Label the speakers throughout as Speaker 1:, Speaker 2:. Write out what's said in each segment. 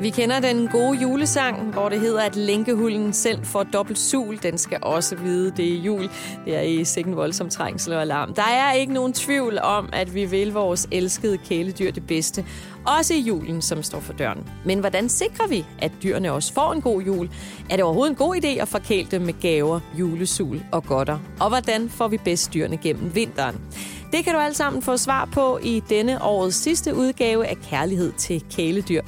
Speaker 1: Vi kender den gode julesang, hvor det hedder, at lænkehulen selv får dobbelt sul. Den skal også vide, det er jul. Det er i sikken voldsom trængsel og alarm. Der er ikke nogen tvivl om, at vi vil vores elskede kæledyr det bedste. Også i julen, som står for døren. Men hvordan sikrer vi, at dyrene også får en god jul? Er det overhovedet en god idé at forkæle dem med gaver, julesul og godter? Og hvordan får vi bedst dyrene gennem vinteren? Det kan du alt sammen få svar på i denne årets sidste udgave af Kærlighed til kæledyr.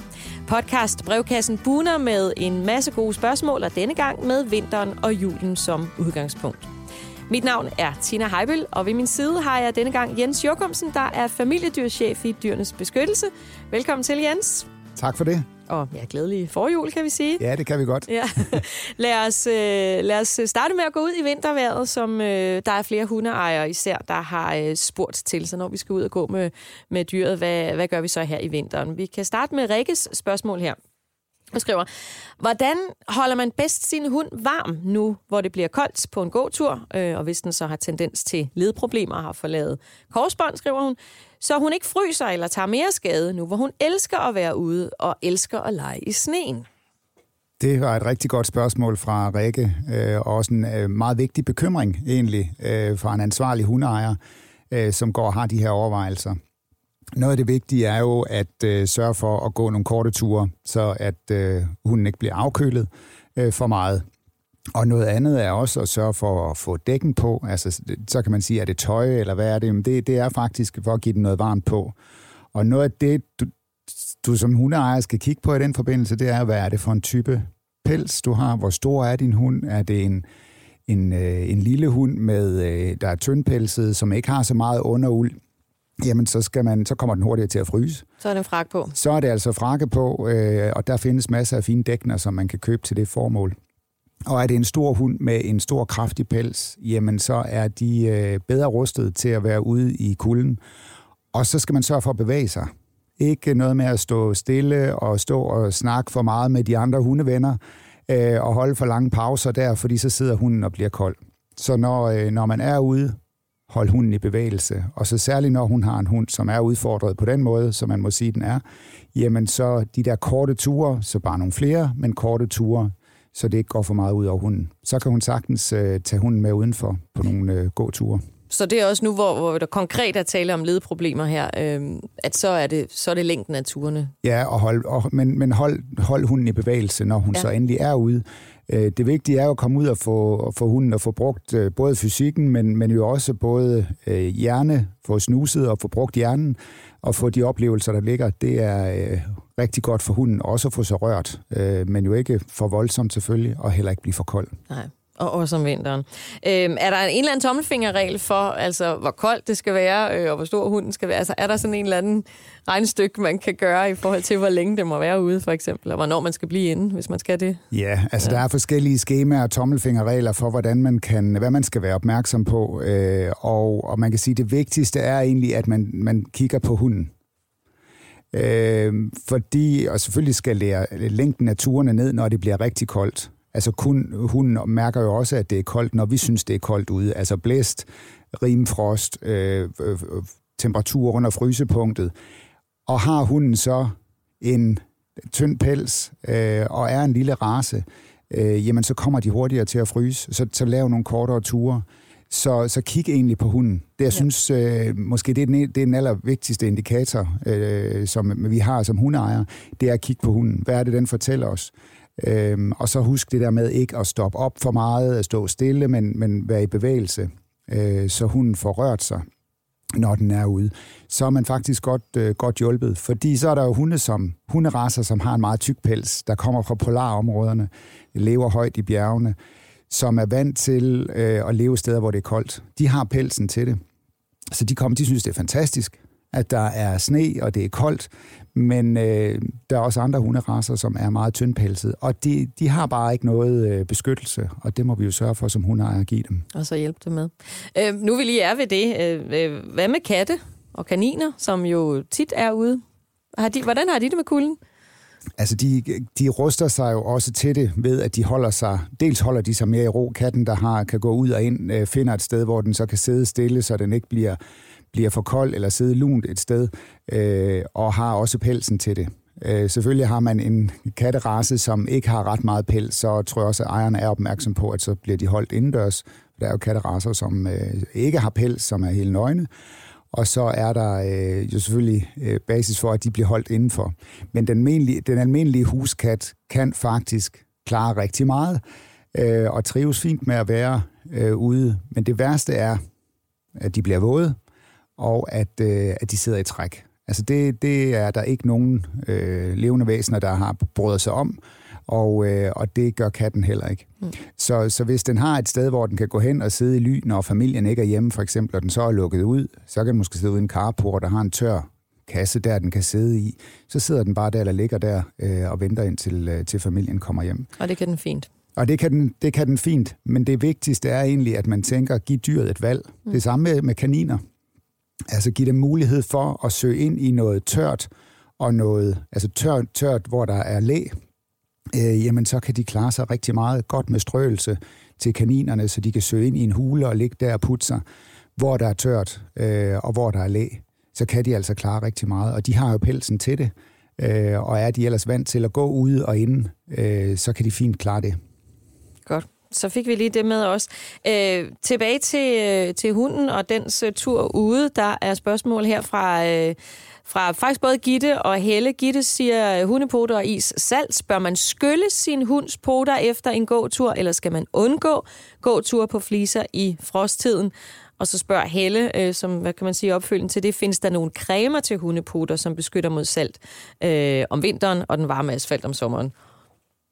Speaker 1: Podcast Brevkassen buner med en masse gode spørgsmål, og denne gang med vinteren og julen som udgangspunkt. Mit navn er Tina Heibel, og ved min side har jeg denne gang Jens Jokumsen, der er familiedyrchef i Dyrenes Beskyttelse. Velkommen til, Jens.
Speaker 2: Tak for det.
Speaker 1: Og ja, glædelig forjul, kan vi sige.
Speaker 2: Ja, det kan vi godt.
Speaker 1: Ja. Lad, os, øh, lad os starte med at gå ud i vinterværet, som øh, der er flere hundeejere især, der har øh, spurgt til. Så når vi skal ud og gå med, med dyret, hvad, hvad gør vi så her i vinteren? Vi kan starte med Rikkes spørgsmål her og skriver, hvordan holder man bedst sin hund varm nu, hvor det bliver koldt på en gåtur, øh, og hvis den så har tendens til ledproblemer og har forladet korsbånd, skriver hun, så hun ikke fryser eller tager mere skade nu, hvor hun elsker at være ude og elsker at lege i sneen?
Speaker 2: Det var et rigtig godt spørgsmål fra Rikke, øh, og også en øh, meget vigtig bekymring egentlig øh, fra en ansvarlig hundeejer, øh, som går og har de her overvejelser. Noget af det vigtige er jo at øh, sørge for at gå nogle korte ture, så at øh, hunden ikke bliver afkølet øh, for meget. Og noget andet er også at sørge for at få dækken på. Altså, så kan man sige, er det tøj, eller hvad er det? Men det, det er faktisk for at give den noget varmt på. Og noget af det, du, du som hundeejer skal kigge på i den forbindelse, det er, hvad er det for en type pels, du har? Hvor stor er din hund? Er det en, en, øh, en lille hund, med, øh, der er tyndpelset, som ikke har så meget underuld? Jamen så, skal man, så kommer den hurtigere til at fryse.
Speaker 1: Så er det frak på.
Speaker 2: Så er det altså frakke på, øh, og der findes masser af fine dækner, som man kan købe til det formål. Og er det en stor hund med en stor kraftig pels, jamen så er de øh, bedre rustet til at være ude i kulden. Og så skal man sørge for at bevæge sig. Ikke noget med at stå stille og stå og snakke for meget med de andre hundevenner øh, og holde for lange pauser der, fordi så sidder hunden og bliver kold. Så når, øh, når man er ude, holde hunden i bevægelse. Og så særligt når hun har en hund, som er udfordret på den måde, som man må sige, den er, jamen så de der korte ture, så bare nogle flere, men korte ture, så det ikke går for meget ud over hunden. Så kan hun sagtens øh, tage hunden med udenfor på nogle øh, gåture.
Speaker 1: Så det er også nu, hvor, hvor der konkret er tale om ledproblemer her, øh, at så er, det, så er det længden af turene.
Speaker 2: Ja, og hold, og, men, men hold, hold hunden i bevægelse, når hun ja. så endelig er ude. Øh, det vigtige er jo at komme ud og få, få hunden og få brugt øh, både fysikken, men, men jo også både øh, hjerne, få snuset og få brugt hjernen, og få de oplevelser, der ligger. Det er øh, rigtig godt for hunden, også at få sig rørt, øh, men jo ikke for voldsomt selvfølgelig, og heller ikke blive for kold.
Speaker 1: Nej og også om vinteren. Øhm, er der en eller anden tommelfingerregel for, altså, hvor koldt det skal være, øh, og hvor stor hunden skal være? Altså, er der sådan en eller anden regnestykke, man kan gøre i forhold til, hvor længe det må være ude, for eksempel, og hvornår man skal blive inde, hvis man skal det?
Speaker 2: Ja, altså ja. der er forskellige skemaer og tommelfingerregler for, hvordan man kan, hvad man skal være opmærksom på, øh, og, og man kan sige, det vigtigste er egentlig, at man, man kigger på hunden. Øh, fordi, og selvfølgelig skal lære længden af turene ned, når det bliver rigtig koldt. Altså kun, hunden mærker jo også, at det er koldt, når vi synes, det er koldt ude. Altså blæst, rimfrost, øh, øh, temperatur under frysepunktet. Og har hunden så en tynd pels øh, og er en lille race, øh, jamen så kommer de hurtigere til at fryse. Så, så lav nogle kortere ture. Så, så kig egentlig på hunden. Det, jeg ja. synes, øh, måske det er, den, det er den allervigtigste indikator, øh, som vi har som hundeejer, det er at kigge på hunden. Hvad er det, den fortæller os? Øhm, og så husk det der med ikke at stoppe op for meget, at stå stille, men, men være i bevægelse, øh, så hunden får rørt sig, når den er ude. Så er man faktisk godt, øh, godt hjulpet, fordi så er der jo hunde som, hunderasser, som har en meget tyk pels, der kommer fra polarområderne, lever højt i bjergene, som er vant til øh, at leve steder, hvor det er koldt. De har pelsen til det. Så de kommer, de synes, det er fantastisk at der er sne, og det er koldt, men øh, der er også andre hunderaser, som er meget tyndpelsede, og de, de har bare ikke noget øh, beskyttelse, og det må vi jo sørge for som hundeejer at give dem.
Speaker 1: Og så hjælpe dem med. Øh, nu vil lige er ved det. Øh, øh, hvad med katte og kaniner, som jo tit er ude? Har de, hvordan har de det med kulden?
Speaker 2: Altså, de, de ruster sig jo også til det ved, at de holder sig... Dels holder de sig mere i ro. Katten, der har, kan gå ud og ind, øh, finder et sted, hvor den så kan sidde stille, så den ikke bliver bliver for kold eller sidde lunt et sted, øh, og har også pelsen til det. Øh, selvfølgelig har man en katterace, som ikke har ret meget pels, så tror jeg også, at ejerne er opmærksom på, at så bliver de holdt indendørs. Der er jo katteracer, som øh, ikke har pels, som er helt nøgne. Og så er der øh, jo selvfølgelig øh, basis for, at de bliver holdt indenfor. Men den almindelige, den almindelige huskat kan faktisk klare rigtig meget øh, og trives fint med at være øh, ude. Men det værste er, at de bliver våde, og at, øh, at de sidder i træk. Altså det, det er der ikke nogen øh, levende væsener, der har brudt sig om, og, øh, og det gør katten heller ikke. Mm. Så, så hvis den har et sted, hvor den kan gå hen og sidde i ly, når familien ikke er hjemme for eksempel, og den så er lukket ud, så kan den måske sidde ude i en carport, der har en tør kasse der, den kan sidde i. Så sidder den bare der, eller ligger der øh, og venter ind til, øh, til familien kommer hjem.
Speaker 1: Og det kan den fint.
Speaker 2: Og det kan, den, det kan den fint, men det vigtigste er egentlig, at man tænker, give dyret et valg. Mm. Det samme med, med kaniner. Altså give dem mulighed for at søge ind i noget tørt, og noget, altså tørt, tørt hvor der er læ, øh, jamen så kan de klare sig rigtig meget godt med strøelse til kaninerne, så de kan søge ind i en hule og ligge der og putte sig, hvor der er tørt øh, og hvor der er læ. Så kan de altså klare rigtig meget, og de har jo pelsen til det, øh, og er de ellers vant til at gå ude og inde, øh, så kan de fint klare det.
Speaker 1: Godt så fik vi lige det med os. Øh, tilbage til, øh, til hunden og dens øh, tur ude. Der er spørgsmål her fra, øh, fra faktisk både Gitte og Helle. Gitte siger, øh, hundepoter og is salt. Bør man skylle sin hunds poter efter en gåtur, eller skal man undgå gåture på fliser i frosttiden? Og så spørger Helle, øh, som hvad kan man sige opfølgende til det, findes der nogle cremer til hundepoter, som beskytter mod salt øh, om vinteren og den varme asfalt om sommeren?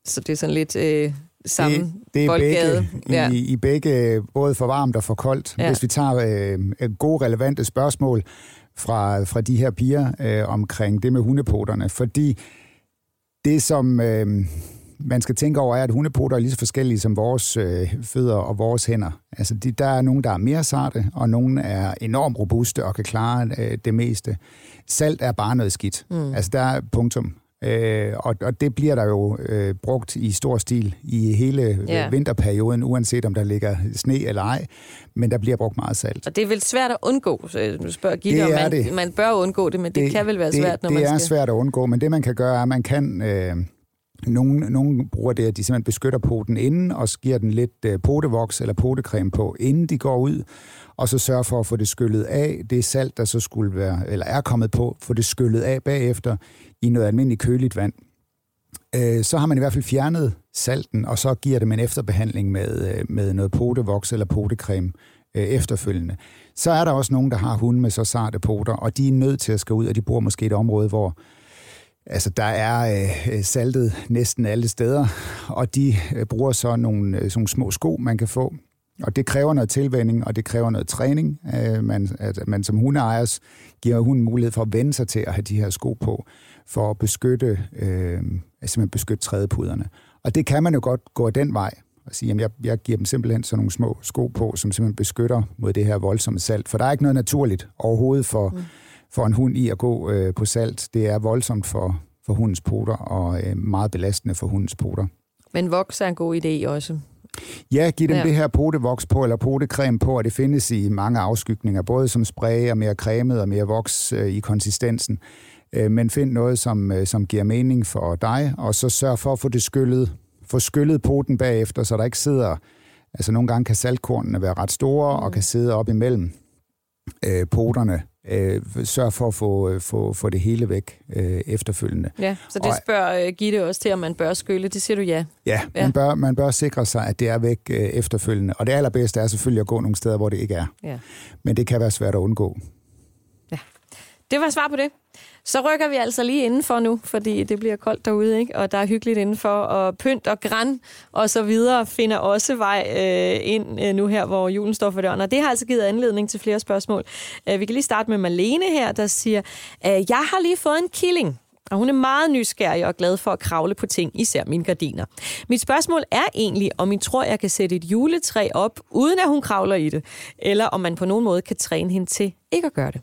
Speaker 1: Så det er sådan lidt... Øh, samme det, det er boldgade.
Speaker 2: Begge, ja. i, i begge, både for varmt og for koldt. Ja. Hvis vi tager øh, gode, relevante spørgsmål fra, fra de her piger øh, omkring det med hundepoterne, fordi det, som øh, man skal tænke over, er, at hundepoter er lige så forskellige som vores øh, fødder og vores hænder. Altså, de, der er nogen, der er mere sarte, og nogen er enormt robuste og kan klare øh, det meste. Salt er bare noget skidt. Mm. Altså, der er punktum. Øh, og, og det bliver der jo øh, brugt i stor stil i hele yeah. vinterperioden, uanset om der ligger sne eller ej, men der bliver brugt meget salt.
Speaker 1: Og det er vel svært at undgå, så du spørger Gitte, om man, det. man bør undgå det, men det, det kan vel være
Speaker 2: det,
Speaker 1: svært, når
Speaker 2: det
Speaker 1: man
Speaker 2: skal...
Speaker 1: Det
Speaker 2: er svært at undgå, men det man kan gøre, er, at man kan... Øh, nogle, nogle bruger det, at de simpelthen beskytter poten inden, og giver den lidt øh, potevoks eller potecreme på, inden de går ud, og så sørger for at få det skyllet af. Det salt, der så skulle være, eller er kommet på, få det skyllet af bagefter i noget almindeligt køligt vand. Øh, så har man i hvert fald fjernet salten, og så giver det en efterbehandling med, øh, med noget potevoks eller potecreme øh, efterfølgende. Så er der også nogen, der har hunde med så sarte poter, og de er nødt til at skal ud, og de bor måske i et område, hvor Altså, der er øh, saltet næsten alle steder, og de øh, bruger så nogle, øh, nogle små sko, man kan få. Og det kræver noget tilvænning, og det kræver noget træning. Øh, man, at man som hundeejers giver hunden mulighed for at vende sig til at have de her sko på, for at beskytte, øh, simpelthen beskytte trædepuderne. Og det kan man jo godt gå den vej og sige, at jeg, jeg giver dem simpelthen sådan nogle små sko på, som simpelthen beskytter mod det her voldsomme salt. For der er ikke noget naturligt overhovedet for, mm for en hund i at gå øh, på salt. Det er voldsomt for, for hundens poter, og øh, meget belastende for hundens poter.
Speaker 1: Men voks er en god idé også.
Speaker 2: Ja, giv dem ja. det her potevoks på, eller potecreme på, og det findes i mange afskygninger, både som spray og mere cremet og mere voks øh, i konsistensen. Øh, men find noget, som, øh, som giver mening for dig, og så sørg for at få det skyllet, få skyllet poten bagefter, så der ikke sidder... Altså nogle gange kan saltkornene være ret store mm. og kan sidde op imellem øh, poterne øh, sørge for at få, øh, få, få det hele væk øh, efterfølgende.
Speaker 1: Ja, så det spørger øh, Gitte også til, om man bør skylle. Det siger du ja.
Speaker 2: Ja, ja. Man, bør, man bør sikre sig, at det er væk øh, efterfølgende. Og det allerbedste er selvfølgelig at gå nogle steder, hvor det ikke er. Ja. Men det kan være svært at undgå.
Speaker 1: Ja, det var svar på det. Så rykker vi altså lige indenfor nu, fordi det bliver koldt derude, ikke? og der er hyggeligt indenfor, og pynt og græn og så videre finder også vej øh, ind øh, nu her, hvor julen står for døren. Og det har altså givet anledning til flere spørgsmål. Øh, vi kan lige starte med Malene her, der siger, øh, jeg har lige fået en killing. Og hun er meget nysgerrig og glad for at kravle på ting, især mine gardiner. Mit spørgsmål er egentlig, om I tror, jeg kan sætte et juletræ op, uden at hun kravler i det, eller om man på nogen måde kan træne hende til ikke at gøre det.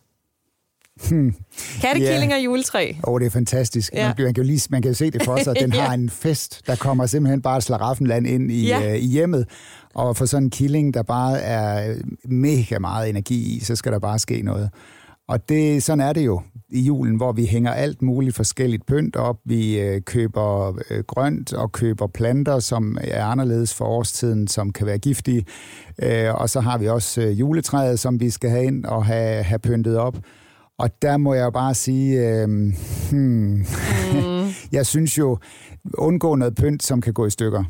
Speaker 2: Hmm.
Speaker 1: Kattekilling yeah. juletræ.
Speaker 2: Åh, oh, det er fantastisk. Ja. Man, man, kan jo lige, man kan jo se det for sig, den ja. har en fest. Der kommer simpelthen bare slaraffenland ind i, ja. uh, i hjemmet. Og for sådan en killing, der bare er mega meget energi i, så skal der bare ske noget. Og det, sådan er det jo. i julen, hvor vi hænger alt muligt forskelligt pynt op. Vi øh, køber øh, grønt og køber planter, som er anderledes for årstiden, som kan være giftige. Øh, og så har vi også øh, juletræet, som vi skal have ind og have, have pyntet op. Og der må jeg bare sige, øh, hmm, mm. jeg synes jo, undgå noget pynt, som kan gå i stykker.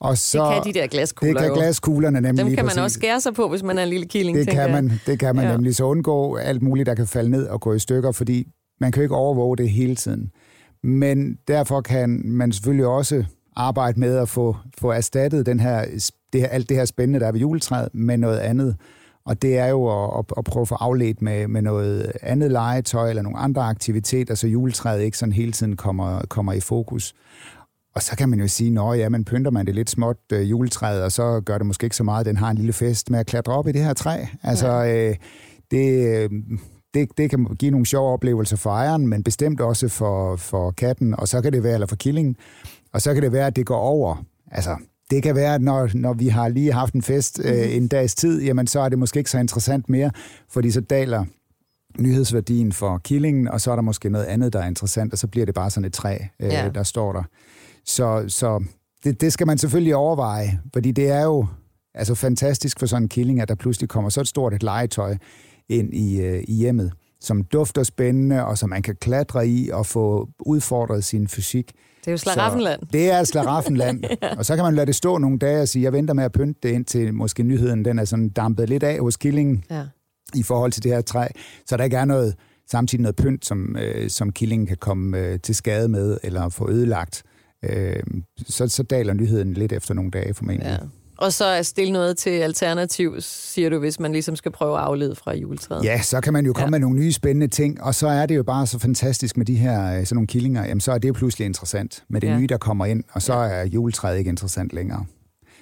Speaker 1: Og så, det kan de der glaskugler
Speaker 2: Det kan glaskuglerne nemlig.
Speaker 1: Dem kan man
Speaker 2: præcis.
Speaker 1: også skære sig på, hvis man er en lille killing.
Speaker 2: Det kan man, det kan man ja. nemlig. Så undgå alt muligt, der kan falde ned og gå i stykker, fordi man kan jo ikke overvåge det hele tiden. Men derfor kan man selvfølgelig også arbejde med at få, få erstattet den her, det her, alt det her spændende, der er ved juletræet, med noget andet. Og det er jo at, at, prøve at få afledt med, med noget andet legetøj eller nogle andre aktiviteter, så juletræet ikke sådan hele tiden kommer, kommer i fokus. Og så kan man jo sige, at ja, man pynter man det lidt småt øh, juletræet, og så gør det måske ikke så meget, den har en lille fest med at klatre op i det her træ. Altså, ja. øh, det, øh, det, det kan give nogle sjove oplevelser for ejeren, men bestemt også for, for katten, og så kan det være, eller for killingen, og så kan det være, at det går over. Altså, det kan være, at når, når vi har lige haft en fest øh, mhm. en dags tid, jamen så er det måske ikke så interessant mere, fordi så daler nyhedsværdien for killingen, og så er der måske noget andet, der er interessant, og så bliver det bare sådan et træ, øh, ja. der står der. Så, så det, det skal man selvfølgelig overveje, fordi det er jo altså fantastisk for sådan en killing, at der pludselig kommer så et stort et legetøj ind i, øh, i hjemmet, som dufter spændende, og som man kan klatre i og få udfordret sin fysik.
Speaker 1: Det er jo slaraffenland.
Speaker 2: Så det er slaraffenland. ja. Og så kan man lade det stå nogle dage og sige, jeg venter med at pynte det ind til måske nyheden, den er sådan dampet lidt af hos killingen ja. i forhold til det her træ. Så der ikke er noget, samtidig noget pynt, som, øh, som killingen kan komme øh, til skade med eller få ødelagt øh, så, så daler nyheden lidt efter nogle dage formentlig. Ja.
Speaker 1: Og så er stille noget til alternativ, siger du, hvis man ligesom skal prøve at aflede fra juletræet.
Speaker 2: Ja, så kan man jo komme ja. med nogle nye spændende ting, og så er det jo bare så fantastisk med de her øh, sådan nogle killinger, jamen så er det jo pludselig interessant med det ja. nye, der kommer ind, og så er juletræet ikke interessant længere.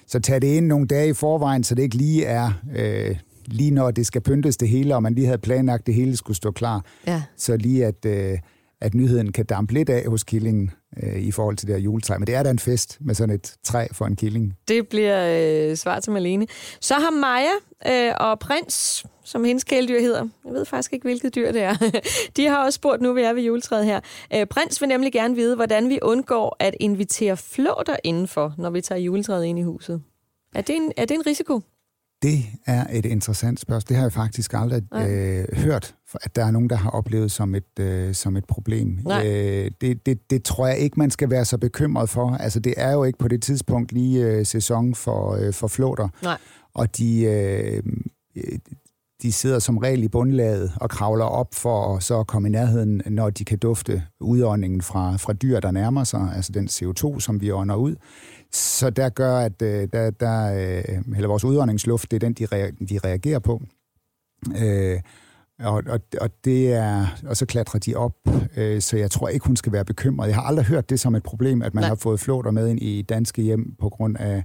Speaker 2: Så tag det ind nogle dage i forvejen, så det ikke lige er øh, lige når det skal pyntes det hele, og man lige havde planlagt, det hele skulle stå klar. Ja. Så lige at, øh, at nyheden kan dampe lidt af hos killingen, øh, i forhold til det her juletræ. Men det er da en fest med sådan et træ for en killing.
Speaker 1: Det bliver øh, svar til Malene. Så har Maja øh, og Prins, som hendes kæledyr hedder, jeg ved faktisk ikke, hvilket dyr det er, de har også spurgt, nu vi er ved juletræet her. Øh, Prins vil nemlig gerne vide, hvordan vi undgår at invitere flåter indenfor, når vi tager juletræet ind i huset. Er det en, er det en risiko?
Speaker 2: Det er et interessant spørgsmål. Det har jeg faktisk aldrig øh, hørt, at der er nogen, der har oplevet som et, øh, som et problem. Øh, det, det, det tror jeg ikke, man skal være så bekymret for. Altså, det er jo ikke på det tidspunkt lige øh, sæson for, øh, for flåter. Nej. Og de, øh, de sidder som regel i bundlaget og kravler op for at så komme i nærheden, når de kan dufte udåndingen fra, fra dyr, der nærmer sig, altså den CO2, som vi ånder ud. Så der gør, at øh, der, der, øh, eller vores udåndingsluft, det er den, de, rea- de reagerer på. Øh, og, og, og, det er, og så klatrer de op, øh, så jeg tror ikke, hun skal være bekymret. Jeg har aldrig hørt det som et problem, at man Nej. har fået flåter med ind i danske hjem på grund af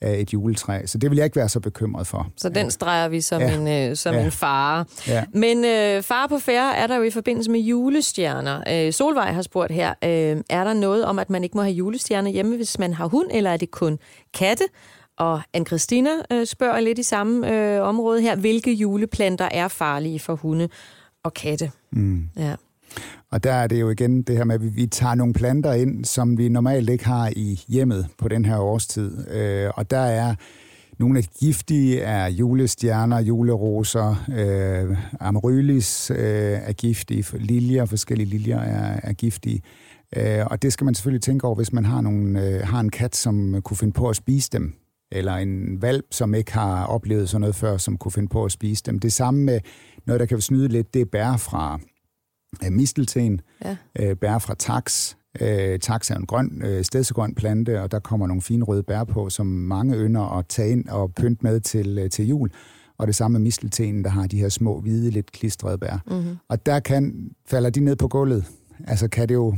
Speaker 2: af et juletræ. Så det vil jeg ikke være så bekymret for.
Speaker 1: Så den streger vi som, ja. en, øh, som ja. en fare. Ja. Men øh, fare på færre er der jo i forbindelse med julestjerner. Øh, Solvej har spurgt her, øh, er der noget om, at man ikke må have julestjerner hjemme, hvis man har hund, eller er det kun katte? Og anne Christina øh, spørger lidt i samme øh, område her, hvilke juleplanter er farlige for hunde og katte? Mm.
Speaker 2: Ja. Og der er det jo igen det her med, at vi tager nogle planter ind, som vi normalt ikke har i hjemmet på den her årstid. Øh, og der er nogle af de giftige er julestjerner, juleroser, øh, amaryllis øh, er giftige, liljer, forskellige liljer er, er giftige. Øh, og det skal man selvfølgelig tænke over, hvis man har, nogle, øh, har en kat, som kunne finde på at spise dem, eller en valp, som ikke har oplevet sådan noget før, som kunne finde på at spise dem. Det samme med noget, der kan snyde lidt, det er bær fra, øh, mistelten, ja. øh, bær fra tax. Øh, tax er en grøn, øh, stedsegrøn plante, og der kommer nogle fine røde bær på, som mange ynder at tage ind og pynte med til, øh, til jul. Og det samme med misteltenen, der har de her små, hvide, lidt klistrede bær. Mm-hmm. Og der kan, falder de ned på gulvet. Altså kan det jo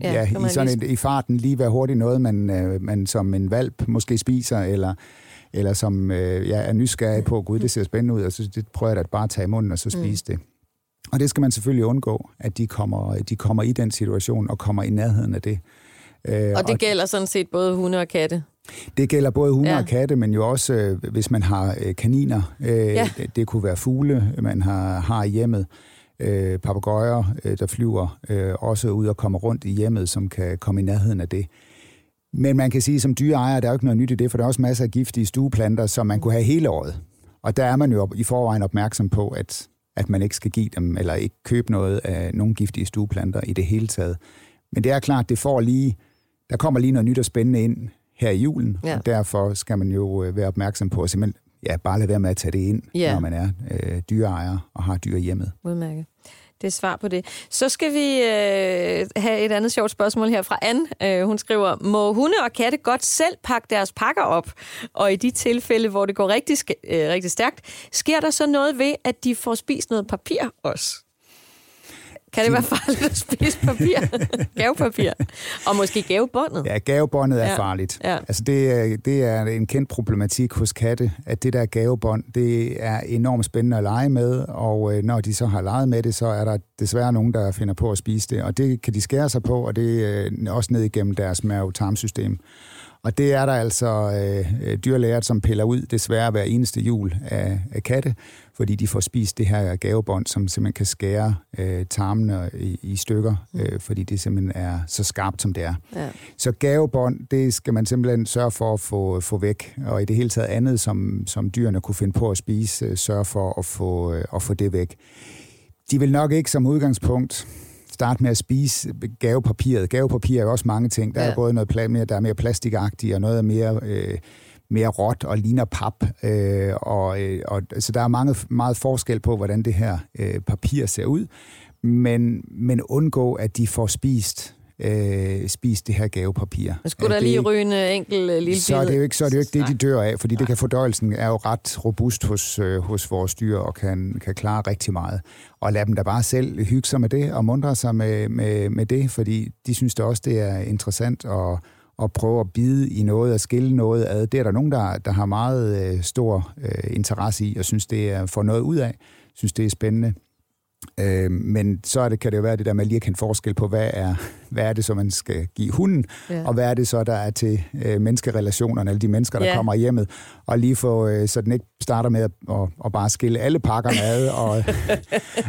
Speaker 2: ja, ja, i, sådan lige... et, i farten lige være hurtigt noget, man, øh, man som en valp måske spiser, eller, eller som øh, jeg er nysgerrig på, gud, det ser spændende ud, og så det prøver jeg da bare at tage i munden og så spise mm. det. Og det skal man selvfølgelig undgå, at de kommer, de kommer i den situation og kommer i nærheden af det.
Speaker 1: Øh, og det og gælder sådan set både hunde og katte?
Speaker 2: Det gælder både hunde ja. og katte, men jo også, øh, hvis man har øh, kaniner. Øh, ja. det, det kunne være fugle, man har, har i hjemmet. øh, papegøjer, øh, der flyver øh, også ud og kommer rundt i hjemmet, som kan komme i nærheden af det. Men man kan sige, som dyreejer, der er jo ikke noget nyt i det, for der er også masser af giftige stueplanter, som man kunne have hele året. Og der er man jo i forvejen opmærksom på, at, at man ikke skal give dem, eller ikke købe noget af nogle giftige stueplanter i det hele taget. Men det er klart, det får lige, der kommer lige noget nyt og spændende ind her i julen, ja. og derfor skal man jo øh, være opmærksom på at simpelthen ja, bare lade være med at tage det ind, ja. når man er øh, dyreejer og har dyr hjemmet.
Speaker 1: Udmærket. Det er svar på det. Så skal vi øh, have et andet sjovt spørgsmål her fra Anne. Øh, hun skriver, må hunde og katte godt selv pakke deres pakker op? Og i de tilfælde, hvor det går rigtig, øh, rigtig stærkt, sker der så noget ved, at de får spist noget papir også? Kan det være farligt at spise papir? gavepapir. Og måske gavebåndet.
Speaker 2: Ja, gavebåndet er ja. farligt. Ja. Altså det, er, det er en kendt problematik hos katte, at det der gavebånd, det er enormt spændende at lege med, og øh, når de så har leget med det, så er der desværre nogen, der finder på at spise det, og det kan de skære sig på, og det er øh, også ned igennem deres mave-tarmsystem. Og det er der altså øh, dyrlæger, som piller ud desværre hver eneste jul af, af katte, fordi de får spist det her gavebånd, som simpelthen kan skære øh, tarmene i, i stykker, mm. øh, fordi det simpelthen er så skarpt, som det er. Ja. Så gavebånd, det skal man simpelthen sørge for at få, få væk, og i det hele taget andet, som, som dyrene kunne finde på at spise, øh, sørge for at få, øh, at få det væk. De vil nok ikke som udgangspunkt starte med at spise gavepapiret. Gavepapir er jo også mange ting. Der ja. er både noget mere, der er mere plastikagtigt, og noget er mere... Øh, mere råt og ligner pap. Øh, og, øh, og, så der er mange, meget forskel på, hvordan det her øh, papir ser ud. Men, men undgå, at de får spist øh, spise det her gavepapir.
Speaker 1: Men skulle der lige ryge en enkelt øh, lille
Speaker 2: så er det jo ikke, så er det jo ikke det, de dør af, fordi Nej. det kan fordøjelsen er jo ret robust hos, øh, hos vores dyr og kan, kan klare rigtig meget. Og lad dem da bare selv hygge sig med det og mundre sig med, med, med det, fordi de synes da også, det er interessant at, at prøve at bide i noget og skille noget ad. Det er der nogen, der, der har meget øh, stor øh, interesse i og synes, det er for noget ud af, synes, det er spændende. Øh, men så er det, kan det jo være det der med lige at kende forskel på, hvad er, hvad er det så, man skal give hunden, ja. og hvad er det så, der er til øh, menneskerelationerne, eller de mennesker, der ja. kommer hjemmet, og lige få, øh, så den ikke starter med at, at, at bare skille alle pakkerne ad, og,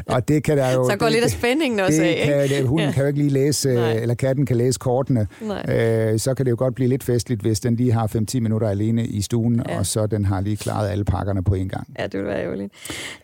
Speaker 2: og det kan der jo...
Speaker 1: Så går
Speaker 2: det,
Speaker 1: lidt af spændingen også det af,
Speaker 2: kan, det, Hunden ja. kan jo ikke lige læse, Nej. eller katten kan læse kortene, øh, så kan det jo godt blive lidt festligt, hvis den lige har 5-10 minutter alene i stuen, ja. og så den har lige klaret alle pakkerne på en gang.
Speaker 1: Ja, det vil være ærgerligt.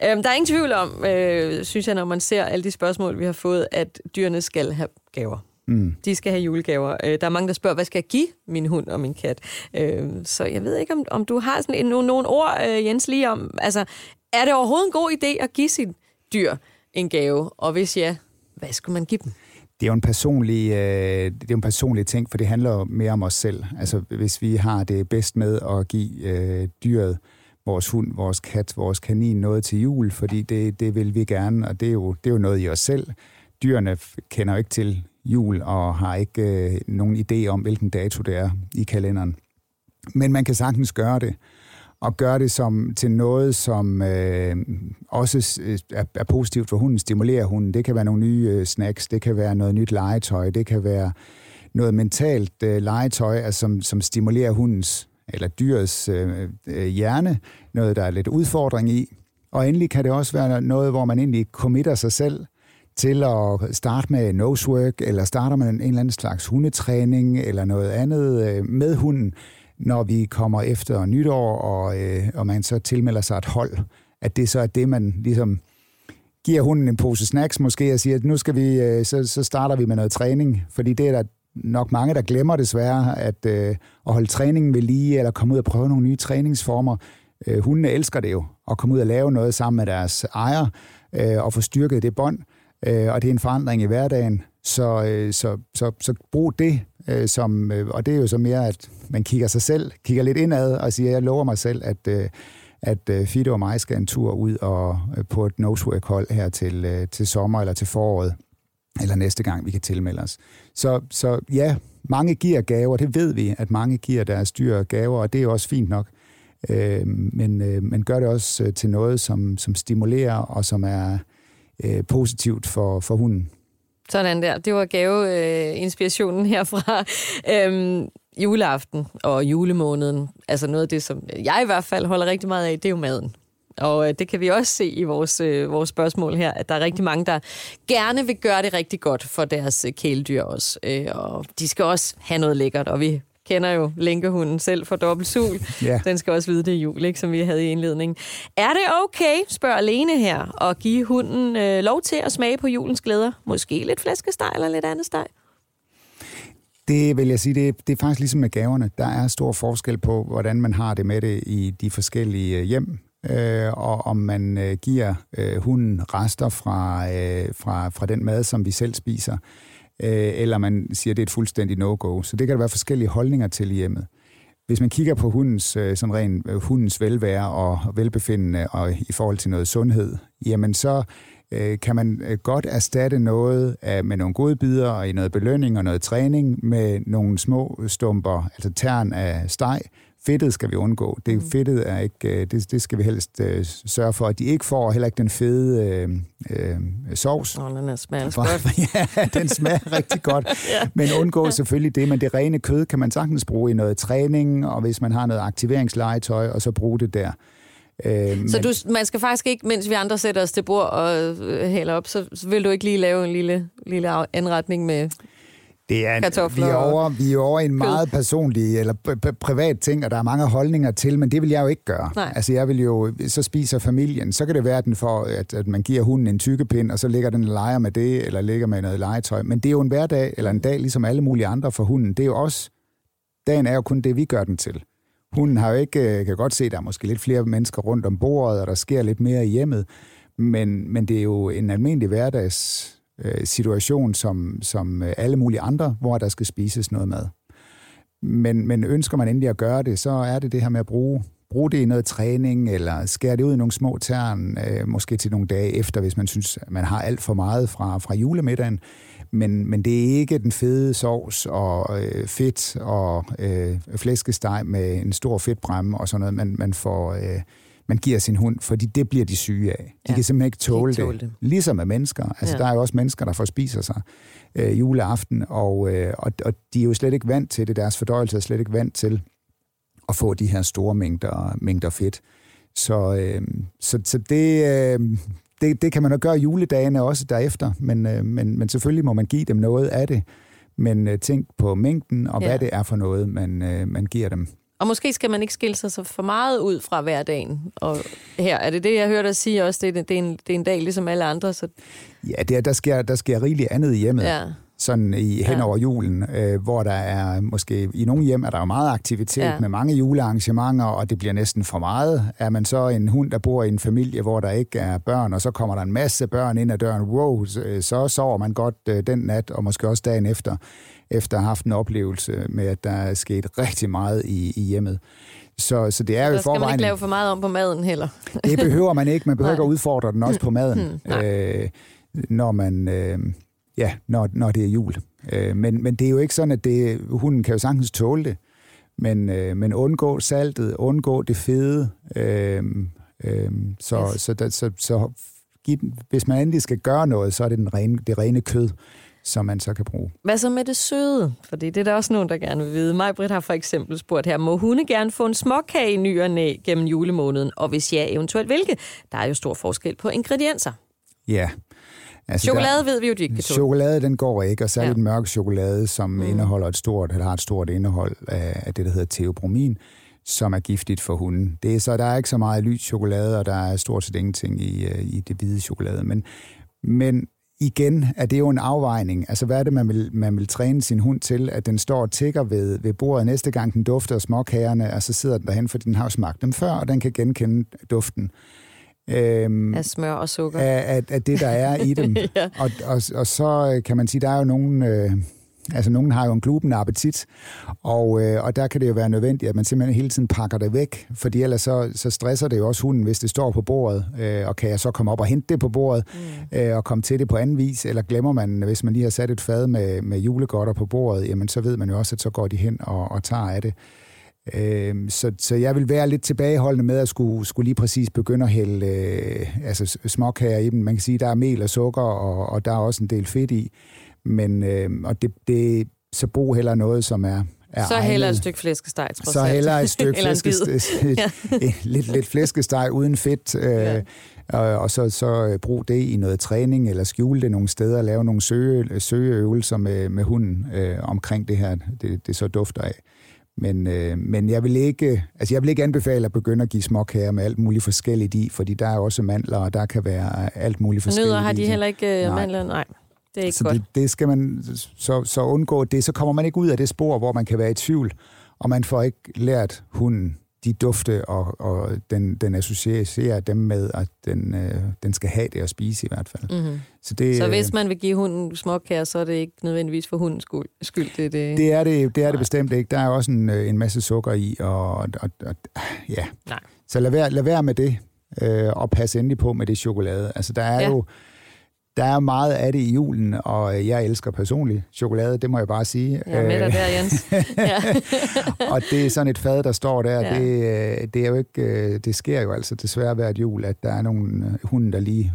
Speaker 1: Øhm, der er ingen tvivl om, øh, synes jeg, når man ser alle de spørgsmål, vi har fået, at dyrene skal have gaver. Mm. De skal have julegaver. Øh, der er mange, der spørger, hvad skal jeg give min hund og min kat? Øh, så jeg ved ikke, om, om du har sådan en, nogle, nogle ord, øh, Jens, lige om... Altså, er det overhovedet en god idé at give sin dyr en gave? Og hvis ja, hvad skulle man give dem?
Speaker 2: Det er jo en personlig, øh, det er en personlig ting, for det handler mere om os selv. Altså, hvis vi har det bedst med at give øh, dyret, vores hund, vores kat, vores kanin noget til jul, fordi det, det vil vi gerne, og det er, jo, det er jo noget i os selv. Dyrene kender jo ikke til jul og har ikke øh, nogen idé om, hvilken dato det er i kalenderen. Men man kan sagtens gøre det, og gøre det som, til noget, som øh, også øh, er, er positivt for hunden, stimulerer hunden. Det kan være nogle nye øh, snacks, det kan være noget nyt legetøj, det kan være noget mentalt øh, legetøj, altså, som, som stimulerer hundens eller dyrets øh, øh, hjerne, noget, der er lidt udfordring i. Og endelig kan det også være noget, hvor man egentlig committer sig selv til at starte med nosework, eller starter med en, en eller anden slags hundetræning, eller noget andet øh, med hunden, når vi kommer efter nytår, og, øh, og man så tilmelder sig et hold. At det så er det, man ligesom giver hunden en pose snacks måske, og siger, at nu skal vi, øh, så, så starter vi med noget træning, fordi det er der nok mange, der glemmer desværre, at, øh, at holde træningen ved lige, eller komme ud og prøve nogle nye træningsformer. Øh, hundene elsker det jo, at komme ud og lave noget sammen med deres ejer, øh, og få styrket det bånd øh, Øh, og det er en forandring i hverdagen. Så, øh, så, så, så brug det øh, som, øh, og det er jo så mere, at man kigger sig selv, kigger lidt indad og siger, jeg lover mig selv, at, øh, at øh, Fido og mig skal en tur ud og øh, på et nosework-hold her til, øh, til sommer eller til foråret, eller næste gang, vi kan tilmelde os. Så, så ja, mange giver gaver, det ved vi, at mange giver deres dyr gaver, og det er jo også fint nok. Øh, men, øh, men gør det også øh, til noget, som, som stimulerer og som er øh, positivt for, for hunden.
Speaker 1: Sådan der. Det var gaveinspirationen øh, herfra. Øhm, juleaften og julemåneden, altså noget af det, som jeg i hvert fald holder rigtig meget af, det er jo maden. Og øh, det kan vi også se i vores, øh, vores spørgsmål her, at der er rigtig mange, der gerne vil gøre det rigtig godt for deres øh, kæledyr også. Øh, og de skal også have noget lækkert, og vi kender jo lænkehunden selv for dobbelt sul. Ja. Den skal også vide, det er jul, ikke, som vi havde i indledningen. Er det okay, spørger Lene her, at give hunden øh, lov til at smage på julens glæder? Måske lidt flæskesteg eller lidt andet steg?
Speaker 2: Det vil jeg sige, det, det er faktisk ligesom med gaverne. Der er stor forskel på, hvordan man har det med det i de forskellige øh, hjem, øh, og om man øh, giver øh, hunden rester fra, øh, fra, fra den mad, som vi selv spiser, øh, eller man siger, det er et fuldstændigt no-go. Så det kan der være forskellige holdninger til i hjemmet. Hvis man kigger på hundens, øh, sådan ren, øh, hundens velvære og velbefindende og i forhold til noget sundhed, jamen så øh, kan man øh, godt erstatte noget af, med nogle gode bidder og i noget belønning og noget træning med nogle små stumper, altså tern af steg. Fedtet skal vi undgå. Det mm. fedtet er ikke, øh, det, det skal vi helst uh, sørge for, at de ikke får heller ikke den fede uh, uh, sovs.
Speaker 1: Oh, den smager godt.
Speaker 2: ja, den smager rigtig godt. ja. Men undgå selvfølgelig det, men det rene kød kan man sagtens bruge i noget træning, og hvis man har noget aktiveringslegetøj, og så bruge det der.
Speaker 1: Øh, så du, man skal faktisk ikke, mens vi andre sætter os til bord og øh, hælder op, så vil du ikke lige lave en lille, lille anretning med det er, kartofler
Speaker 2: vi er over, vi er over en meget personlig eller privat ting, og der er mange holdninger til, men det vil jeg jo ikke gøre. Nej. Altså jeg vil jo, så spiser familien, så kan det være, den for, at, at man giver hunden en tykkepind, og så ligger den og leger med det, eller ligger med noget legetøj. Men det er jo en hverdag, eller en dag, ligesom alle mulige andre for hunden. Det er jo også, dagen er jo kun det, vi gør den til. Hunden har jo ikke, øh, kan godt se, at der er måske lidt flere mennesker rundt om bordet, og der sker lidt mere i hjemmet, men, men det er jo en almindelig hverdags øh, situation som, som øh, alle mulige andre, hvor der skal spises noget mad. Men, men ønsker man endelig at gøre det, så er det det her med at bruge, bruge det i noget træning, eller skære det ud i nogle små tern, øh, måske til nogle dage efter, hvis man synes, man har alt for meget fra, fra julemiddagen. Men, men det er ikke den fede sovs og øh, fedt og øh, flæskesteg med en stor fedtbremme og sådan noget, man, man får... Øh, man giver sin hund, fordi det bliver de syge af. De ja. kan simpelthen ikke tåle, ikke tåle det. det. Ligesom med mennesker. Altså, ja. der er jo også mennesker, der får spiser sig øh, juleaften, og, øh, og, og de er jo slet ikke vant til det. Deres fordøjelse er slet ikke vant til at få de her store mængder, mængder fedt. Så, øh, så, så det, øh, det, det kan man jo gøre juledagene også derefter, men, øh, men, men selvfølgelig må man give dem noget af det. Men øh, tænk på mængden, og ja. hvad det er for noget, man, øh, man giver dem.
Speaker 1: Og måske skal man ikke skille sig så for meget ud fra hverdagen. Og her er det det, jeg hørte dig sige også, det er, det er, en, det er en dag ligesom alle andre. Så...
Speaker 2: Ja, det er, der, sker, der sker rigeligt andet i hjemmet. Ja sådan i hen over julen, øh, hvor der er måske, i nogle hjem er der jo meget aktivitet ja. med mange julearrangementer, og det bliver næsten for meget. Er man så en hund, der bor i en familie, hvor der ikke er børn, og så kommer der en masse børn ind ad døren, wow, så sover man godt øh, den nat, og måske også dagen efter efter at have haft en oplevelse med, at der er sket rigtig meget i, i hjemmet. Så, så det er jo
Speaker 1: i
Speaker 2: forvejen...
Speaker 1: skal man ikke lave for meget om på maden heller.
Speaker 2: det behøver man ikke. Man behøver ikke at udfordre den også på maden, hmm, øh, når man... Øh, ja, når, når det er jul. Øh, men, men det er jo ikke sådan, at det, hunden kan jo sagtens tåle det. Men, øh, men undgå saltet, undgå det fede. Øh, øh, så, yes. så, så, så, så giv, hvis man endelig skal gøre noget, så er det den rene, det rene kød som man så kan bruge.
Speaker 1: Hvad så med det søde? Fordi det er der også nogen, der gerne vil vide. Mig Britt har for eksempel spurgt her, må hunde gerne få en småkage i ny og næ gennem julemåneden? Og hvis ja, eventuelt hvilke? Der er jo stor forskel på ingredienser.
Speaker 2: Ja.
Speaker 1: Altså chokolade der, ved vi jo, de ikke kan
Speaker 2: Chokolade, den går ikke, og særligt ja. mørk chokolade, som mm. indeholder et stort, eller har et stort indhold af, af det, der hedder teobromin, som er giftigt for hunden. Det er så, der er ikke så meget lys chokolade, og der er stort set ingenting i, øh, i det hvide chokolade. Men, men igen er det jo en afvejning. Altså, hvad er det, man vil, man vil træne sin hund til? At den står og tigger ved, ved bordet næste gang, den dufter af småkagerne, og så sidder den derhen, fordi den har smagt dem før, og den kan genkende duften.
Speaker 1: Øhm, af smør og sukker.
Speaker 2: Af, af, af det, der er i dem. ja. og, og, og så kan man sige, der er jo nogle... Øh, Altså, nogen har jo en glubende appetit, og, øh, og der kan det jo være nødvendigt, at man simpelthen hele tiden pakker det væk, fordi ellers så, så stresser det jo også hunden, hvis det står på bordet, øh, og kan jeg så komme op og hente det på bordet, mm. øh, og komme til det på anden vis, eller glemmer man, hvis man lige har sat et fad med, med julegodter på bordet, jamen så ved man jo også, at så går de hen og, og tager af det. Øh, så, så jeg vil være lidt tilbageholdende med at skulle, skulle lige præcis begynde at hælde øh, altså småkager i dem. Man kan sige, at der er mel og sukker, og, og der er også en del fedt i. Men øh, og det, det, så brug heller noget, som er, er
Speaker 1: Så heller et stykke flæskesteg, trods
Speaker 2: Så heller et stykke flæskesteg, lidt, lidt flæskesteg uden fedt, øh,
Speaker 1: Ja.
Speaker 2: og, og så, så øh, brug det i noget træning, eller skjule det nogle steder, lave nogle søge, søgeøvelser med, med hunden øh, omkring det her, det, det så dufter af. Men, øh, men jeg vil ikke, altså jeg vil ikke anbefale at begynde at give småkager med alt muligt forskelligt i, fordi der er også mandler, og der kan være alt muligt forskelligt
Speaker 1: Nødder har de
Speaker 2: i.
Speaker 1: heller ikke øh, mandler. Nej, det er ikke
Speaker 2: så
Speaker 1: godt.
Speaker 2: det, det skal man så, så undgå det. Så kommer man ikke ud af det spor, hvor man kan være i tvivl, og man får ikke lært hunden de dufte, og, og den, den associerer dem med, at den, øh, den skal have det at spise i hvert fald.
Speaker 1: Mm-hmm.
Speaker 2: Så, det,
Speaker 1: Så hvis man vil give hunden småkager, så er det ikke nødvendigvis for hundens skyld. det, er det.
Speaker 2: det er det, det, er det bestemt ikke. Der er også en, øh, en masse sukker i, og, og, og ja.
Speaker 1: Nej.
Speaker 2: Så lad være, lad være med det, øh, og pas endelig på med det chokolade. Altså, der er
Speaker 1: ja.
Speaker 2: jo der er meget af det i julen, og øh, jeg elsker personligt chokolade, det må jeg bare sige.
Speaker 1: Jeg er med dig der, Jens. ja.
Speaker 2: og det er sådan et fad, der står der.
Speaker 1: Ja.
Speaker 2: Ja. Det, øh, det er jo ikke, øh, det sker jo altså desværre hvert jul, at der er nogle hunde, der lige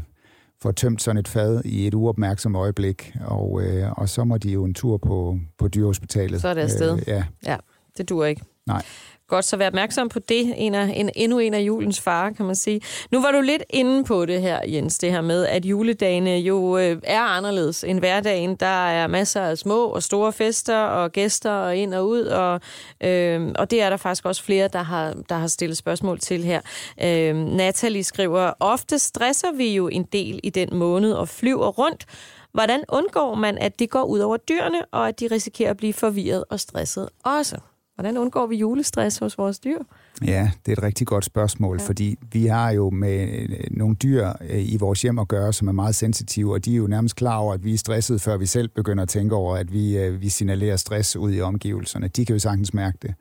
Speaker 2: får tømt sådan et fad i et uopmærksom øjeblik, og, øh, og så må de jo en tur på, på dyrehospitalet.
Speaker 1: Så er det afsted.
Speaker 2: Øh, ja.
Speaker 1: Det dur ikke.
Speaker 2: Nej.
Speaker 1: Godt, så vær opmærksom på det. En af, en, endnu en af julens farer, kan man sige. Nu var du lidt inde på det her, Jens, det her med, at juledagene jo øh, er anderledes end hverdagen. Der er masser af små og store fester og gæster og ind og ud, og, øh, og det er der faktisk også flere, der har, der har stillet spørgsmål til her. Øh, Natalie skriver, ofte stresser vi jo en del i den måned og flyver rundt. Hvordan undgår man, at det går ud over dyrene, og at de risikerer at blive forvirret og stresset også? Hvordan undgår vi julestress hos vores dyr?
Speaker 2: Ja, det er et rigtig godt spørgsmål,
Speaker 1: Ja.
Speaker 2: fordi vi har jo med øh, nogle dyr øh, i vores hjem at gøre, som er meget sensitive, og de er jo nærmest klar over, at vi er stresset, før vi selv begynder at tænke over, at vi, øh, vi signalerer stress ud i omgivelserne. De kan jo sagtens mærke det.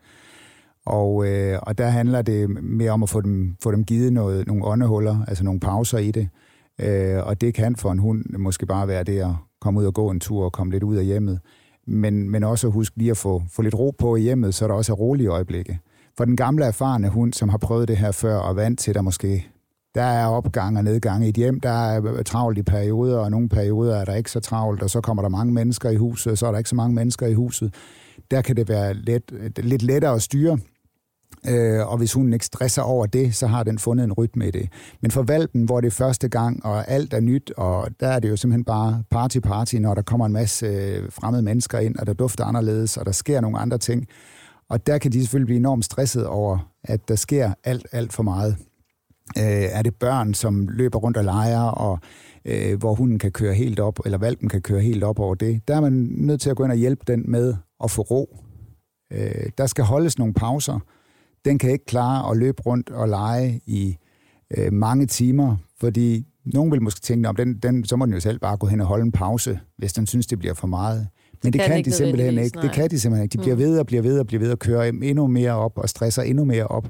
Speaker 2: Og, øh, og der handler det mere om at få dem, få dem givet noget, nogle åndehuller, altså nogle pauser i det. Øh, og det kan for en hund måske bare være det at komme ud og gå en tur og komme lidt ud af hjemmet. Men, men også husk huske lige at få, få lidt ro på i hjemmet, så der også er rolige øjeblikke. For den gamle erfarne hund, som har prøvet det her før og vant til, der måske der er opgang og nedgang i et hjem, der er øh, travlt i perioder, og nogle perioder er der ikke så travlt, og så kommer der mange mennesker i huset, og så er der ikke så mange mennesker i huset. Der kan det være let, lidt lettere at styre, Øh, og hvis hun ikke stresser over det, så har den fundet en rytme i det. Men for valpen, hvor det er første gang, og alt er nyt, og der er det jo simpelthen bare party-party, når der kommer en masse øh, fremmede mennesker ind, og der dufter anderledes, og der sker nogle andre ting. Og der kan de selvfølgelig blive enormt stresset over, at der sker alt, alt for meget. Øh, er det børn, som løber rundt og leger, og øh, hvor hunden kan køre helt op, eller valpen kan køre helt op over det, der er man nødt til at gå ind og hjælpe den med at få ro. Øh, der skal holdes nogle pauser, den kan ikke klare at løbe rundt og lege i øh, mange timer, fordi nogen vil måske tænke, om den, den, så må den jo selv bare gå hen og holde en pause, hvis den synes, det bliver for meget. Men det,
Speaker 1: kan
Speaker 2: kan,
Speaker 1: ikke
Speaker 2: de simpelthen ikke.
Speaker 1: nej.
Speaker 2: Det kan de simpelthen ikke. De bliver
Speaker 1: Mm.
Speaker 2: ved og bliver ved og bliver ved at køre endnu mere op og stresser endnu mere op.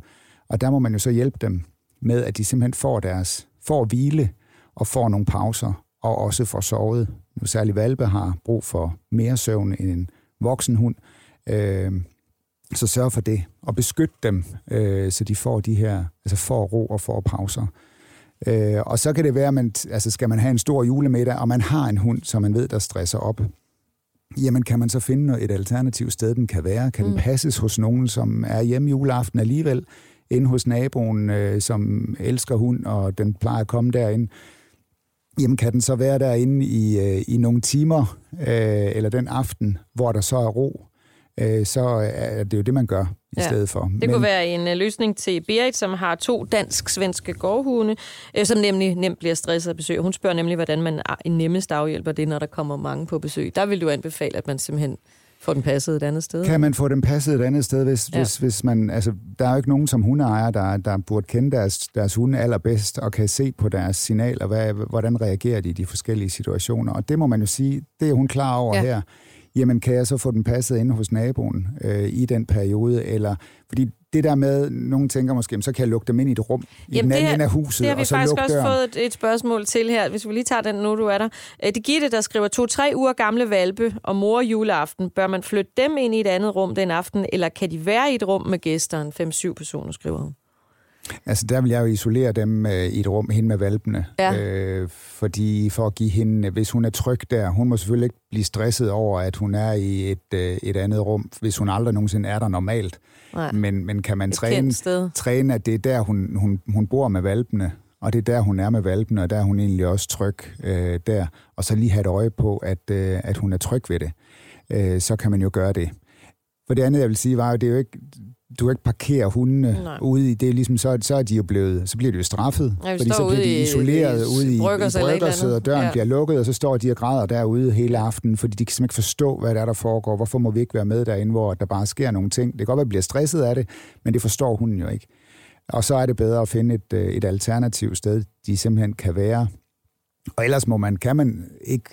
Speaker 2: Og der må man jo så hjælpe dem med, at de simpelthen får deres får hvile og får nogle pauser og også får sovet. Nu særligt valpe har brug for mere søvn end en voksen hund. Øh, så sørg for det, og beskyt dem, øh, så de får de her, altså får ro og får pauser. Øh, og så kan det være, at man, altså skal man have en stor julemiddag, og man har en hund, som man ved, der stresser op. Jamen, kan man så finde et alternativt sted, den kan være? Kan mm. den passes hos nogen, som er hjemme juleaften alligevel? Inde hos naboen, øh, som elsker hund, og den plejer at komme derind? Jamen, kan den så være derinde i, øh, i nogle timer, øh, eller den aften, hvor der så er ro? Øh, så er det jo det, man gør i
Speaker 1: Ja.
Speaker 2: stedet for.
Speaker 1: Det kunne være en øh, løsning til Berit, som har to dansk-svenske gårdhunde, øh, som nemlig nemt bliver stresset af besøg. Hun spørger nemlig, hvordan man er- nemmest afhjælper det, når der kommer mange på besøg. Der vil du anbefale, at man simpelthen får den passet et andet sted.
Speaker 2: Kan man få dem passet et andet sted, hvis,
Speaker 1: Ja.
Speaker 2: hvis, hvis man... Altså, der er jo ikke nogen som hundeejer, der, der burde kende deres, deres hunde allerbedst, og kan se på deres signaler, hvad, hvordan reagerer de i de forskellige situationer. Og det må man jo sige, det er hun klar over
Speaker 1: ja.
Speaker 2: her. Jamen, kan jeg så få den passet inde hos naboen øh, i den periode? Eller, fordi det der med, nogen tænker måske, "Jamen, så kan jeg lukke dem ind i et rum i
Speaker 1: Jamen,
Speaker 2: den
Speaker 1: det
Speaker 2: anden ende af huset,
Speaker 1: Det har vi
Speaker 2: og så
Speaker 1: faktisk også
Speaker 2: døren.
Speaker 1: fået et, et spørgsmål til her, hvis vi lige tager den nu, du er der. Øh, Det Gitte, der skriver, to-tre uger gamle valpe og mor juleaften. Bør man flytte dem ind i et andet rum den aften, eller kan de være i et rum med gæster? En 5-7 personer, skriver hun.
Speaker 2: Altså, der vil jeg jo isolere dem øh, i et rum, hende med valpene.
Speaker 1: Ja.
Speaker 2: Øh, fordi for at give hende, hvis hun er tryg der, hun må selvfølgelig ikke blive stresset over, at hun er i et, øh, et andet rum, hvis hun aldrig nogensinde er der normalt.
Speaker 1: Nej.
Speaker 2: Men, men kan man
Speaker 1: Et
Speaker 2: træne, træne, at det er der, hun, hun, hun bor med valpene, og det er der, hun er med valpene, og der er hun egentlig også tryg øh, der. Og så lige have et øje på, at, øh, at hun er tryg ved det. Øh, så kan man jo gøre det. For det andet, jeg vil sige, var jo, det er jo ikke, du kan ikke parkere hundene
Speaker 1: Nej.
Speaker 2: ude i det, ligesom, så, så er de jo blevet, så bliver de jo straffet,
Speaker 1: Ja,
Speaker 2: fordi så bliver de
Speaker 1: i-
Speaker 2: isoleret
Speaker 1: i
Speaker 2: ude i, i
Speaker 1: Bryggers eller
Speaker 2: bryggerset, og døren
Speaker 1: Ja.
Speaker 2: bliver lukket, og så står de og græder derude hele aftenen, fordi de kan simpelthen ikke forstå, hvad der er, der foregår. Hvorfor må vi ikke være med derinde, hvor der bare sker nogle ting? Det kan godt være, at bliver stresset af det, men det forstår hunden jo ikke. Og så er det bedre at finde et, øh, et alternativt sted, de simpelthen kan være. Og ellers må man, kan man ikke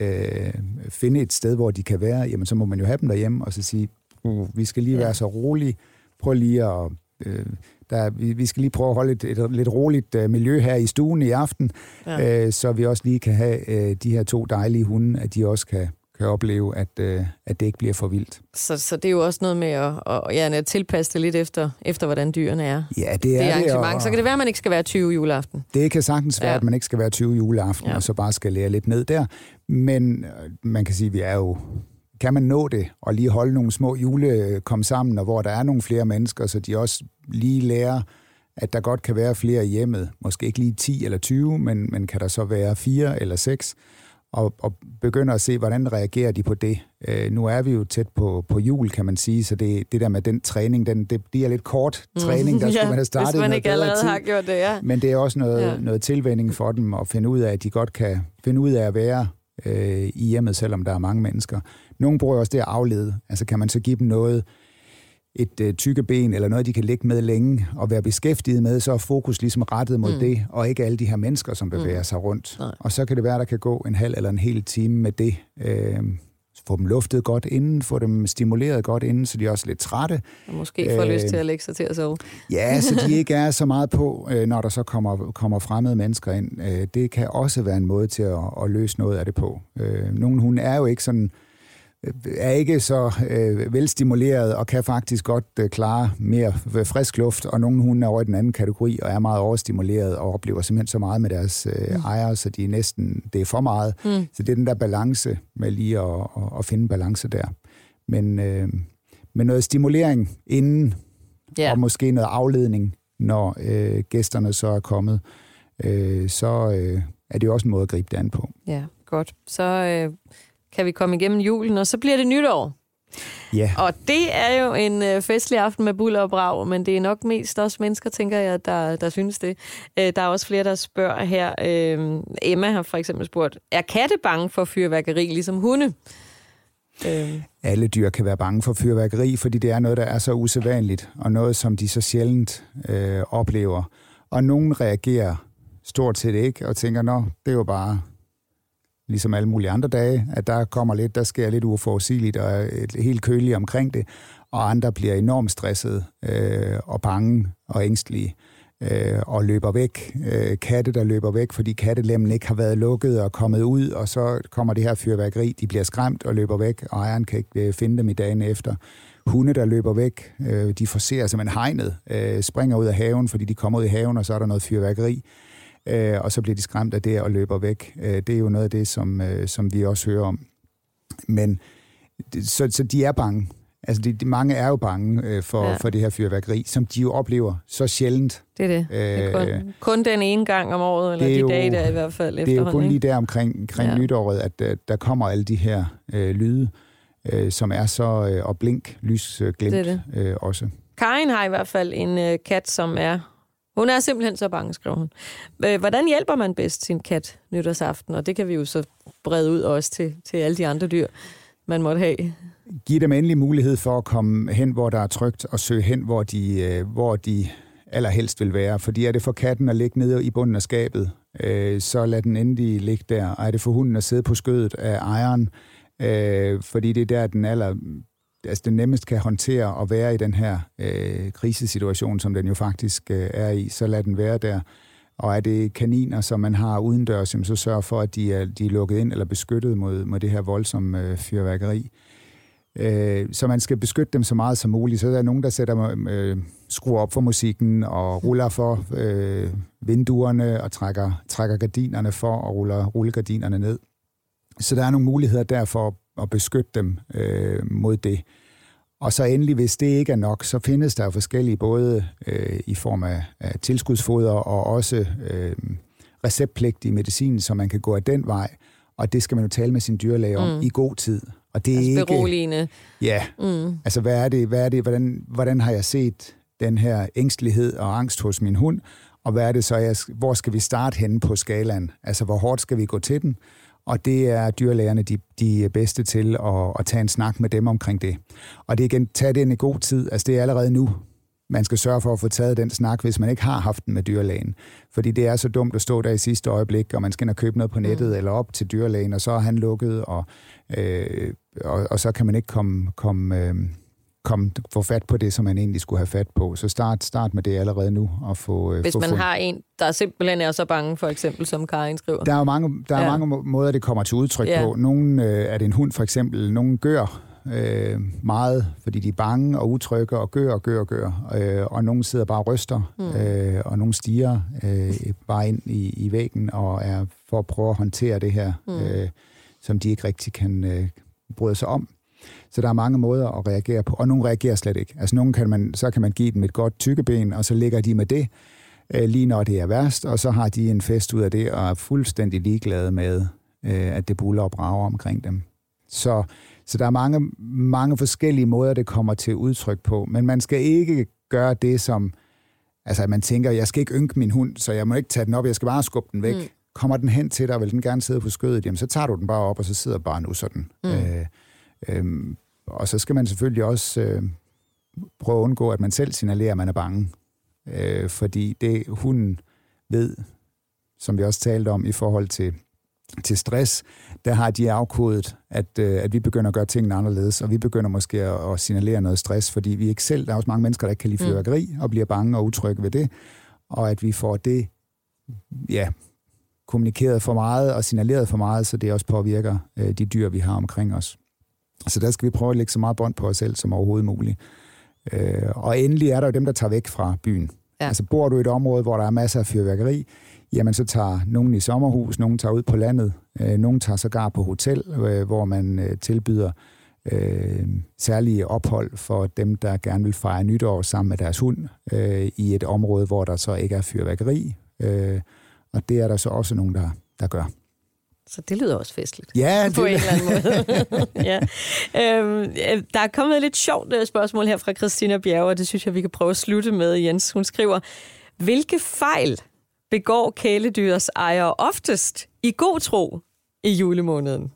Speaker 2: øh, finde et sted, hvor de kan være, jamen så må man jo have dem derhjemme, og så sige, uh, vi skal lige være så rolige, prøv lige at... Øh, der, vi, vi skal lige prøve at holde et, et lidt roligt øh, miljø her i stuen i aften,
Speaker 1: Ja.
Speaker 2: øh, så vi også lige kan have øh, de her to dejlige hunde, at de også kan, kan opleve, at, øh, at det ikke bliver for vildt.
Speaker 1: Så, så det er jo også noget med at, at, ja, at tilpasse det lidt efter, efter hvordan dyrene er.
Speaker 2: Ja, det er det,
Speaker 1: arrangement.
Speaker 2: og
Speaker 1: Så kan det være, at man ikke skal være 20 juleaften.
Speaker 2: det kan sagtens være,
Speaker 1: Ja.
Speaker 2: at man ikke skal være 20 juleaften,
Speaker 1: Ja.
Speaker 2: ja. og så bare skal lære lidt ned der. Men øh, man kan sige, at vi er jo kan man nå det, og lige holde nogle små jule komme sammen, og hvor der er nogle flere mennesker, så de også lige lærer, at der godt kan være flere i hjemmet. Måske ikke lige 10 eller 20, men, men kan der så være 4 eller 6, og, og begynder at se, hvordan reagerer de på det. Øh, nu er vi jo tæt på, på jul, kan man sige, så det, det der med den træning, den, det bliver lidt kort træning, der skulle man have startet.
Speaker 1: Hvis man ikke allerede
Speaker 2: tid.
Speaker 1: har gjort det, ja.
Speaker 2: Men det er også noget,
Speaker 1: Ja.
Speaker 2: ja. noget tilvænding for dem at finde ud af, at de godt kan finde ud af at være øh, i hjemmet, selvom der er mange mennesker. Nogle bruger også det at aflede. Altså kan man så give dem noget, et øh, tykke ben, eller noget, de kan ligge med længe og være beskæftiget med, så er fokus ligesom rettet mod
Speaker 1: Mm.
Speaker 2: det, og ikke alle de her mennesker, som bevæger mm. sig rundt.
Speaker 1: Nej.
Speaker 2: Og så kan det være, der kan gå en halv eller en hel time med det. Øh, få dem luftet godt inden, få dem stimuleret godt inden, så de er også lidt trætte.
Speaker 1: Og måske får
Speaker 2: Øh,
Speaker 1: lyst til at lægge sig til at sove.
Speaker 2: Ja, så de ikke er så meget på, øh, når der så kommer, kommer fremmede mennesker ind. Øh, Det kan også være en måde til at, at løse noget af det på. Øh, Nogle hunde er jo ikke sådan er ikke så øh, velstimuleret og kan faktisk godt øh, klare mere frisk luft, og nogle hunde er over i den anden kategori og er meget overstimuleret og oplever simpelthen så meget med deres øh,
Speaker 1: Mm.
Speaker 2: ejere, så de er næsten, det er for meget.
Speaker 1: Mm.
Speaker 2: Så det er den der balance med lige at, at, at finde balance der. Men øh, med noget stimulering inden,
Speaker 1: Ja.
Speaker 2: og måske noget afledning, når øh, gæsterne så er kommet, øh, så øh, er det jo også en måde at gribe det an på.
Speaker 1: ja, godt. Så øh, kan vi komme igennem julen, og så bliver det nytår.
Speaker 2: Ja,
Speaker 1: Og det er jo en øh, festlig aften med buller og brag, men det er nok mest også mennesker, tænker jeg, der, der synes det. Øh, der er også flere, der spørger her. Øh, Emma har for eksempel spurgt, er katte bange for fyrværkeri, ligesom hunde? Øh,
Speaker 2: alle dyr kan være bange for fyrværkeri, fordi det er noget, der er så usædvanligt, og noget, som de så sjældent øh, oplever. Og nogen reagerer stort set ikke, og tænker, nå, det er jo bare ligesom alle mulige andre dage, at der kommer lidt, der sker lidt uforudsigeligt og et helt køligt omkring det, og andre bliver enormt stresset øh, og bange og ængstlige øh, og løber væk. Øh, katte, der løber væk, fordi kattelemmen ikke har været lukket og kommet ud, og så kommer det her fyrværkeri, de bliver skræmt og løber væk, og ejeren kan ikke øh, finde dem i dagen efter. Hunde, der løber væk, øh, de forser simpelthen hegnet, øh, springer ud af haven, fordi de kommer ud i haven, og så er der noget fyrværkeri øh, og så bliver de skræmt af det og løber væk. Øh, det er jo noget af det, som, øh, som vi også hører om. Men så, så de er bange. Altså, de, de, mange er jo bange øh, for,
Speaker 1: Ja.
Speaker 2: for det her fyrværkeri, som de jo oplever så sjældent.
Speaker 1: det er det. det er
Speaker 2: Øh,
Speaker 1: kun, kun den ene gang om året, eller
Speaker 2: er
Speaker 1: de
Speaker 2: jo-
Speaker 1: dage der i hvert fald
Speaker 2: Det er jo kun lige der omkring, omkring
Speaker 1: Ja.
Speaker 2: nytåret, at øh, der kommer alle de her øh, lyde, øh, som er så, øh, og blink, lys, øh,
Speaker 1: Det
Speaker 2: Øh, også.
Speaker 1: Karin har i hvert fald en øh, kat, som er... Hun er simpelthen så bange, skriver hun. Øh, hvordan hjælper man bedst sin kat nytårsaften? Og det kan vi jo så brede ud også til, til alle de andre dyr, man måtte have.
Speaker 2: Giv dem endelig mulighed for at komme hen, hvor der er trygt, og søge hen, hvor de, øh, hvor de allerhelst vil være. Fordi er det for katten at ligge nede i bunden af skabet, øh, så lad den endelig ligge der. Og er det for hunden at sidde på skødet af ejeren, øh, fordi det er der, den aller altså det nemmest kan håndtere at være i den her øh, krisesituation, som den jo faktisk øh, er i, så lad den være der. Og er det kaniner, som man har udendørs, så sørg for, at de er, de er lukket ind eller beskyttet mod, mod det her voldsomme øh, fyrværkeri. Øh, så man skal beskytte dem så meget som muligt. Så er der nogen, der sætter øh, skruer op for musikken og ruller for øh, vinduerne og trækker, trækker gardinerne for og ruller rullegardinerne ned. Så der er nogle muligheder der for at beskytte dem øh, mod det. Og så endelig, hvis det ikke er nok, så findes der forskellige, både øh, i form af, af tilskudsfoder og også øh, receptpligtig medicin, så man kan gå af den vej. Og det skal man jo tale med sin dyrlæge om mm. i god tid.
Speaker 1: Og det er altså ikke... beroligende.
Speaker 2: Ja, mm. altså hvad er det, hvad er det hvordan, hvordan har jeg set den her ængstelighed og angst hos min hund, og hvad er det så, jeg, hvor skal vi starte henne på skalaen? Altså, hvor hårdt skal vi gå til den? Og det er dyrlægerne de, de bedste til at, at tage en snak med dem omkring det. Og det er igen, tag det i god tid. Altså, det er allerede nu, man skal sørge for at få taget den snak, hvis man ikke har haft den med dyrlægen. Fordi det er så dumt at stå der i sidste øjeblik, og man skal ind og købe noget på nettet mm. eller op til dyrlægen, og så er han lukket, og, øh, og, og så kan man ikke komme, komme, øh, komme, få fat på det, som man egentlig skulle have fat på. Så start, start med det allerede nu. Og få,
Speaker 1: øh, Hvis
Speaker 2: få
Speaker 1: man fund... har en, der simpelthen er så bange, for eksempel, som Karin skriver.
Speaker 2: Der er mange, der er ja. mange måder, det kommer til udtryk ja. på. Nogle øh, er det en hund, for eksempel. Nogle gør øh, meget, fordi de er bange og utrygge og gør og gør og gør. Øh, og nogle sidder bare og ryster, mm. øh, og nogle stiger øh, bare ind i, i væggen og er for at prøve at håndtere det her, mm. øh, som de ikke rigtig kan øh, bryde sig om. Så der er mange måder at reagere på, og nogle reagerer slet ikke. Altså nogle kan man, så kan man give dem et godt tykkeben, og så ligger de med det, øh, lige når det er værst, og så har de en fest ud af det, og er fuldstændig ligeglade med, øh, at det buller og brager omkring dem. Så, så der er mange, mange forskellige måder, det kommer til udtryk på, men man skal ikke gøre det, som, altså at man tænker, jeg skal ikke ynke min hund, så jeg må ikke tage den op, jeg skal bare skubbe den væk. Mm. Kommer den hen til dig, vil den gerne sidde på skødet, jamen så tager du den bare op, og så sidder bare nu sådan. Mm. Øh, Øhm, og så skal man selvfølgelig også øh, prøve at undgå, at man selv signalerer, at man er bange. Øh, fordi det hunden ved, som vi også talte om i forhold til, til stress, der har de afkodet, at, øh, at vi begynder at gøre tingene anderledes, og vi begynder måske at, at signalere noget stress, fordi vi ikke selv, der er også mange mennesker, der ikke kan lide mm. fyrværkeri, mm. og bliver bange og utrygge ved det, og at vi får det, ja, kommunikeret for meget og signaleret for meget, så det også påvirker øh, de dyr, vi har omkring os. Så der skal vi prøve at lægge så meget bånd på os selv som overhovedet muligt. Øh, og endelig er der jo dem, der tager væk fra byen. Ja. Altså bor du i et område, hvor der er masser af fyrværkeri, jamen så tager nogen i sommerhus, nogen tager ud på landet, øh, nogen tager sågar på hotel, øh, hvor man øh, tilbyder øh, særlige ophold for dem, der gerne vil fejre nytår sammen med deres hund øh, i et område, hvor der så ikke er fyrværkeri. Øh, og det er der så også nogen, der, der gør.
Speaker 1: Så det lyder også festligt.
Speaker 2: Ja, det
Speaker 1: På en eller anden måde. ja. øhm, der er kommet et lidt sjovt øh, spørgsmål her fra Christina Bjerg, og det synes jeg, vi kan prøve at slutte med, Jens. Hun skriver, hvilke fejl begår kæledyrs ejere oftest i god tro i julemåneden?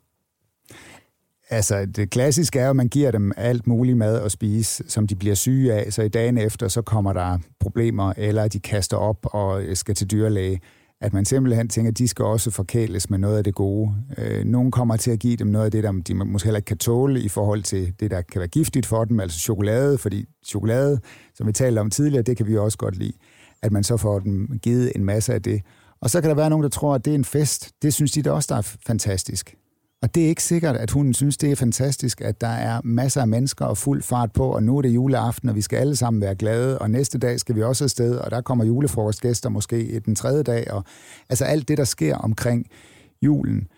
Speaker 2: Altså, det klassiske er jo, at man giver dem alt muligt mad at spise, som de bliver syge af, så i dagen efter, så kommer der problemer, eller de kaster op og skal til dyrlæge at man simpelthen tænker, at de skal også forkæles med noget af det gode. Øh, nogle kommer til at give dem noget af det, der de måske heller ikke kan tåle i forhold til det, der kan være giftigt for dem, altså chokolade, fordi chokolade, som vi talte om tidligere, det kan vi også godt lide, at man så får dem givet en masse af det. Og så kan der være nogen, der tror, at det er en fest. Det synes de da også, der er fantastisk. Og det er ikke sikkert, at hun synes, det er fantastisk, at der er masser af mennesker og fuld fart på, og nu er det juleaften, og vi skal alle sammen være glade, og næste dag skal vi også afsted, og der kommer julefrokostgæster måske den tredje dag, og altså alt det, der sker omkring julen,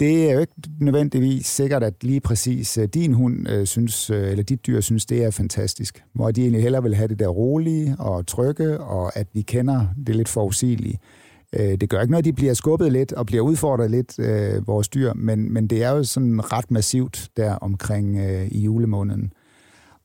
Speaker 2: det er jo ikke nødvendigvis sikkert, at lige præcis øh, din hund øh, synes, øh, eller dit dyr synes, det er fantastisk. Hvor de egentlig hellere vil have det der rolige og trygge, og at vi kender det lidt forudsigelige. Øh, det gør ikke noget, at de bliver skubbet lidt og bliver udfordret lidt, øh, vores dyr, men, men det er jo sådan ret massivt der omkring øh, i julemåneden.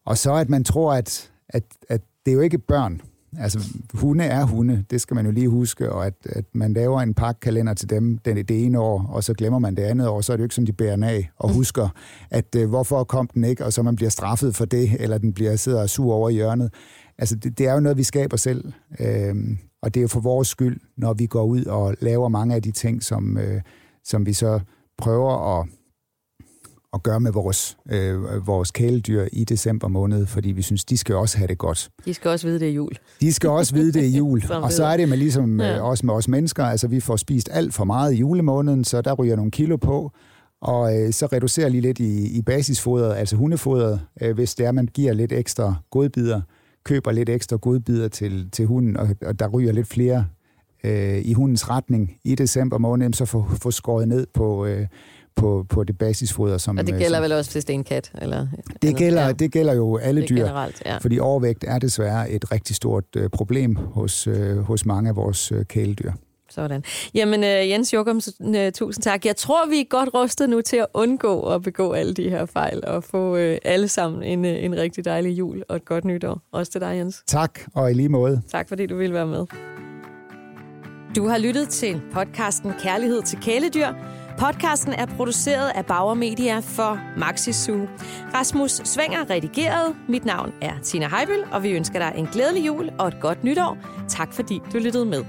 Speaker 2: Og så at man tror, at, at, at det er jo ikke børn. Altså, hunde er hunde, det skal man jo lige huske, og at, at man laver en pakkalender til dem den, det ene år, og så glemmer man det andet år, så er det jo ikke sådan, de bærer af og mm. husker, at øh, hvorfor kom den ikke, og så man bliver straffet for det, eller den bliver sidder sur over i hjørnet. Altså, det, det er jo noget, vi skaber selv. Øh, og det er jo for vores skyld, når vi går ud og laver mange af de ting, som, øh, som vi så prøver at, at gøre med vores, øh, vores kæledyr i december måned, fordi vi synes, de skal også have det godt.
Speaker 1: De skal også vide, det er jul.
Speaker 2: De skal også vide, det er jul. og så er det med ligesom ja. øh, også med os mennesker, altså vi får spist alt for meget i julemåneden, så der ryger nogle kilo på, Og øh, så reducerer lige lidt i, i basisfodret, altså hundefodret, øh, hvis det er, man giver lidt ekstra godbider, køber lidt ekstra godbider til, til hunden, og, og der ryger lidt flere øh, i hundens retning i december måned, så få, få skåret ned på, øh, på, på det basisfoder. Som,
Speaker 1: og det
Speaker 2: øh,
Speaker 1: gælder
Speaker 2: som,
Speaker 1: vel også, hvis det er en kat? Eller,
Speaker 2: det, gælder, ja. det gælder jo alle
Speaker 1: det
Speaker 2: dyr,
Speaker 1: generelt, ja.
Speaker 2: fordi overvægt er desværre et rigtig stort øh, problem hos, øh, hos mange af vores øh, kæledyr.
Speaker 1: Sådan. Jamen, uh, Jens Jokum, uh, tusind tak. Jeg tror, vi er godt rustet nu til at undgå at begå alle de her fejl og få uh, alle sammen en, en rigtig dejlig jul og et godt nytår. Også til dig, Jens.
Speaker 2: Tak, og i lige måde.
Speaker 1: Tak, fordi du ville være med. Du har lyttet til podcasten Kærlighed til kæledyr. Podcasten er produceret af Bauer Media for Maxi Zoo. Rasmus Svinger redigeret. Mit navn er Tina Heibel, og vi ønsker dig en glædelig jul og et godt nytår. Tak fordi du lyttede med.